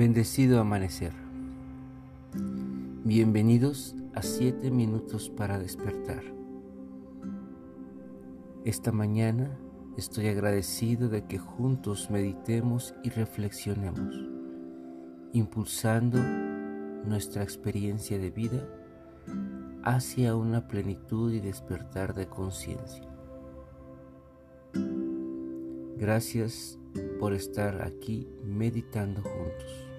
Bendecido amanecer. Bienvenidos a 7 minutos para despertar. Esta mañana estoy agradecido de que juntos meditemos y reflexionemos, impulsando nuestra experiencia de vida hacia una plenitud y despertar de conciencia. Gracias por estar aquí meditando juntos.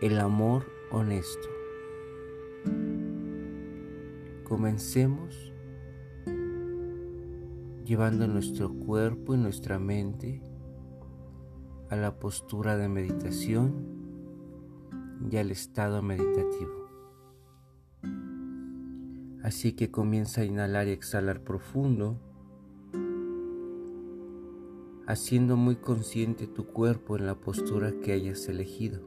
El amor honesto. Comencemos llevando nuestro cuerpo y nuestra mente a la postura de meditación y al estado meditativo. Así que comienza a inhalar y exhalar profundo, haciendo muy consciente tu cuerpo en la postura que hayas elegido.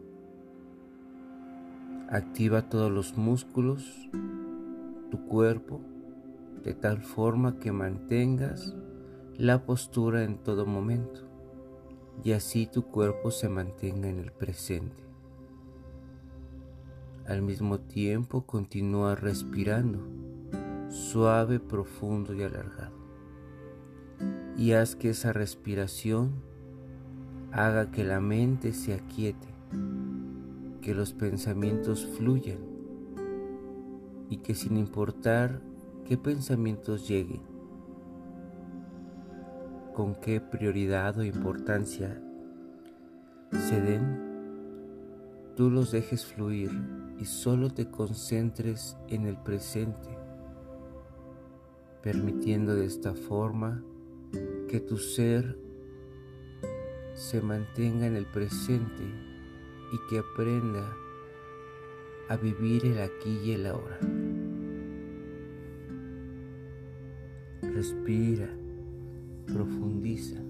Activa todos los músculos, tu cuerpo, de tal forma que mantengas la postura en todo momento y así tu cuerpo se mantenga en el presente. Al mismo tiempo continúa respirando suave, profundo y alargado. Y haz que esa respiración haga que la mente se aquiete, que los pensamientos fluyan y que sin importar qué pensamientos lleguen, con qué prioridad o importancia se den, tú los dejes fluir y solo te concentres en el presente permitiendo de esta forma que tu ser se mantenga en el presente y que aprenda a vivir el aquí y el ahora. Respira, profundiza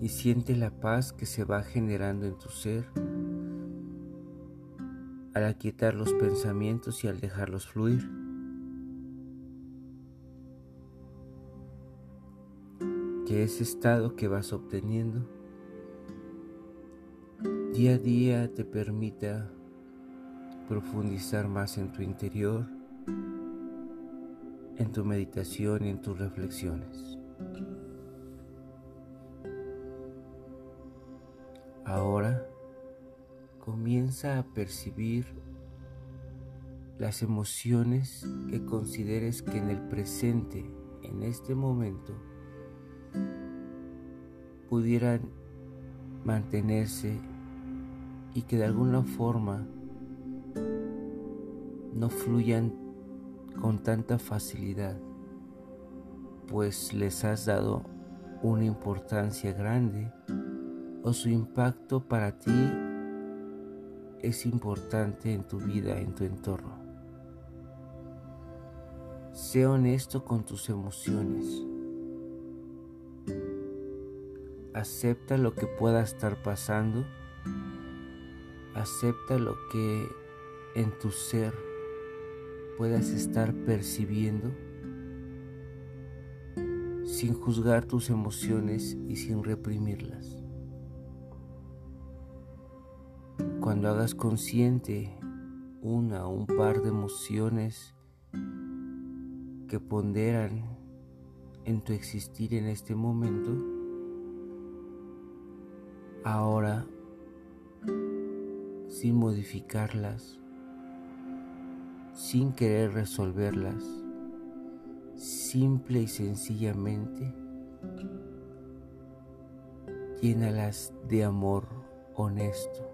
y siente la paz que se va generando en tu ser al aquietar los pensamientos y al dejarlos fluir. Que ese estado que vas obteniendo día a día te permita profundizar más en tu interior, en tu meditación y en tus reflexiones. Ahora comienza a percibir las emociones que consideres que en el presente, en este momento, pudieran mantenerse y que de alguna forma no fluyan con tanta facilidad, pues les has dado una importancia grande o su impacto para ti es importante en tu vida, en tu entorno. Sé honesto con tus emociones. Acepta lo que pueda estar pasando. Acepta lo que en tu ser puedas estar percibiendo sin juzgar tus emociones y sin reprimirlas. Cuando hagas consciente una o un par de emociones que ponderan en tu existir en este momento, ahora sin modificarlas, sin querer resolverlas, simple y sencillamente, llénalas de amor honesto,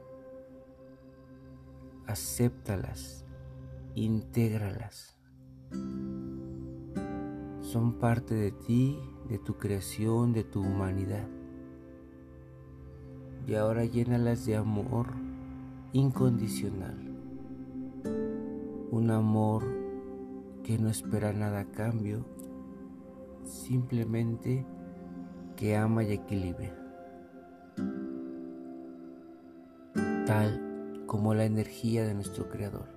acéptalas, intégralas. Son parte de ti, de tu creación, de tu humanidad y ahora llénalas de amor incondicional. Un amor que no espera nada a cambio, simplemente que ama y equilibra. Tal como la energía de nuestro Creador,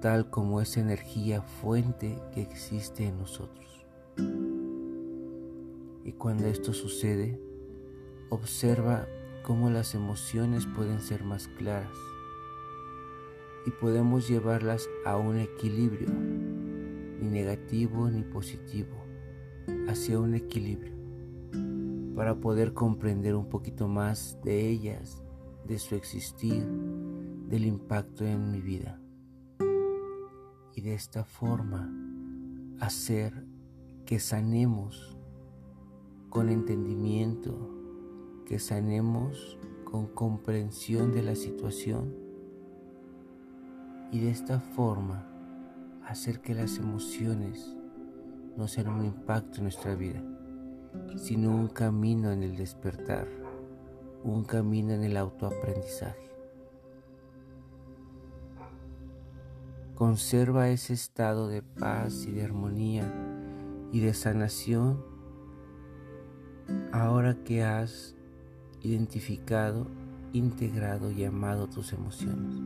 tal como esa energía fuente que existe en nosotros. Y cuando esto sucede, observa cómo las emociones pueden ser más claras y podemos llevarlas a un equilibrio, ni negativo ni positivo, hacia un equilibrio, para poder comprender un poquito más de ellas, de su existir, del impacto en mi vida. Y de esta forma hacer que sanemos con entendimiento, que sanemos con comprensión de la situación y de esta forma hacer que las emociones no sean un impacto en nuestra vida, sino un camino en el despertar, un camino en el autoaprendizaje. Conserva ese estado de paz y de armonía y de sanación ahora que has identificado, integrado y amado tus emociones.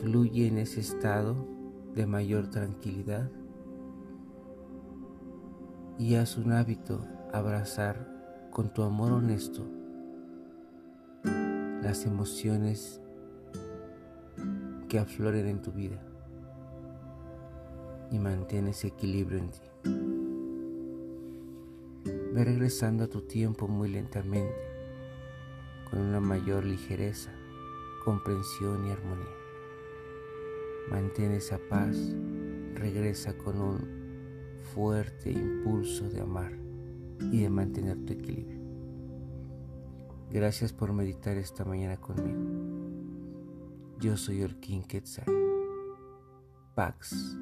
Fluye en ese estado de mayor tranquilidad y haz un hábito abrazar con tu amor honesto las emociones que afloren en tu vida y mantén ese equilibrio en ti. Regresando a tu tiempo muy lentamente, con una mayor ligereza, comprensión y armonía. Mantén esa paz, regresa con un fuerte impulso de amar y de mantener tu equilibrio. Gracias por meditar esta mañana conmigo. Yo soy King Quetzal. Pax.